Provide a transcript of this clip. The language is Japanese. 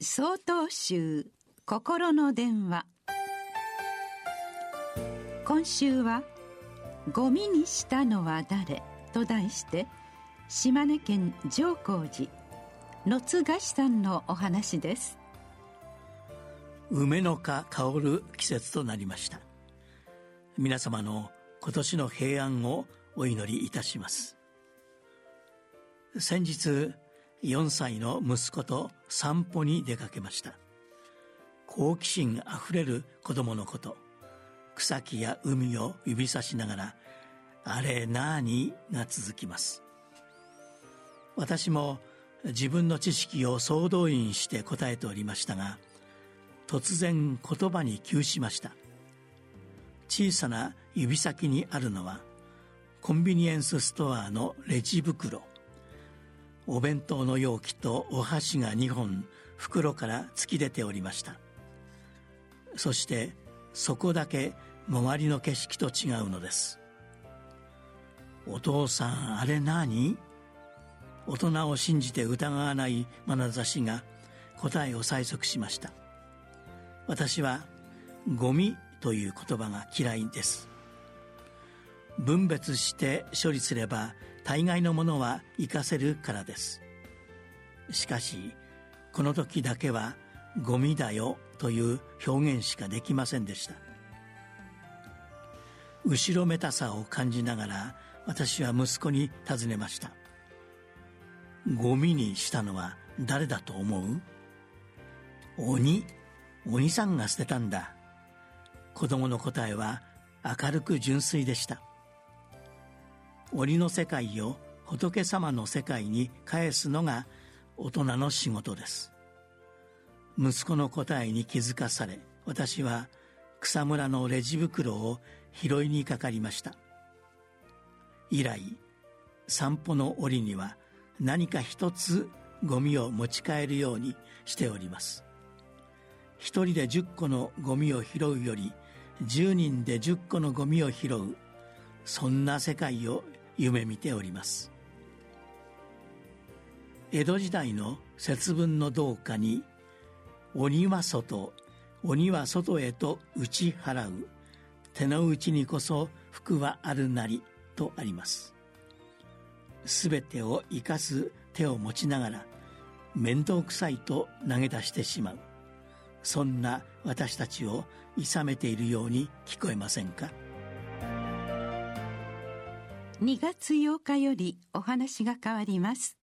総統集心の電話。今週は「ゴミにしたのは誰?」と題して島根県上皇寺野津菓子さんのお話です。梅の花香る季節となりました。皆様の今年の平安をお祈りいたします。先日4歳の息子と散歩に出かけました。好奇心あふれる子供のこと。草木や海を指さしながら「あれなーに?」が続きます。私も自分の知識を総動員して答えておりましたが突然言葉に窮しました。小さな指先にあるのはコンビニエンスストアのレジ袋。お弁当の容器とお箸が2本袋から突き出ておりました。そしてそこだけ周りの景色と違うのです。お父さんあれ何？大人を信じて疑わない眼差しが答えを催促しました。私はゴミという言葉が嫌いです。分別して処理すれば大概のものは活かせるからです。しかしこの時だけはゴミだよという表現しかできませんでした。後ろめたさを感じながら私は息子に尋ねました。ゴミにしたのは誰だと思う？鬼？鬼さんが捨てたんだ。子供の答えは明るく純粋でした。鬼の世界を仏様の世界に返すのが大人の仕事です。息子の答えに気づかされ私は草むらのレジ袋を拾いにかかりました。以来散歩の折には何か一つゴミを持ち帰るようにしております。一人で10個のゴミを拾うより10人で10個のゴミを拾うそんな世界を夢見ております。江戸時代の節分の道家に「鬼は外鬼は外へと打ち払う。手の内にこそ福はあるなり」とあります。すべてを生かす手を持ちながら面倒くさいと投げ出してしまう。そんな私たちを諌めているように聞こえませんか？2月8日よりお話が変わります。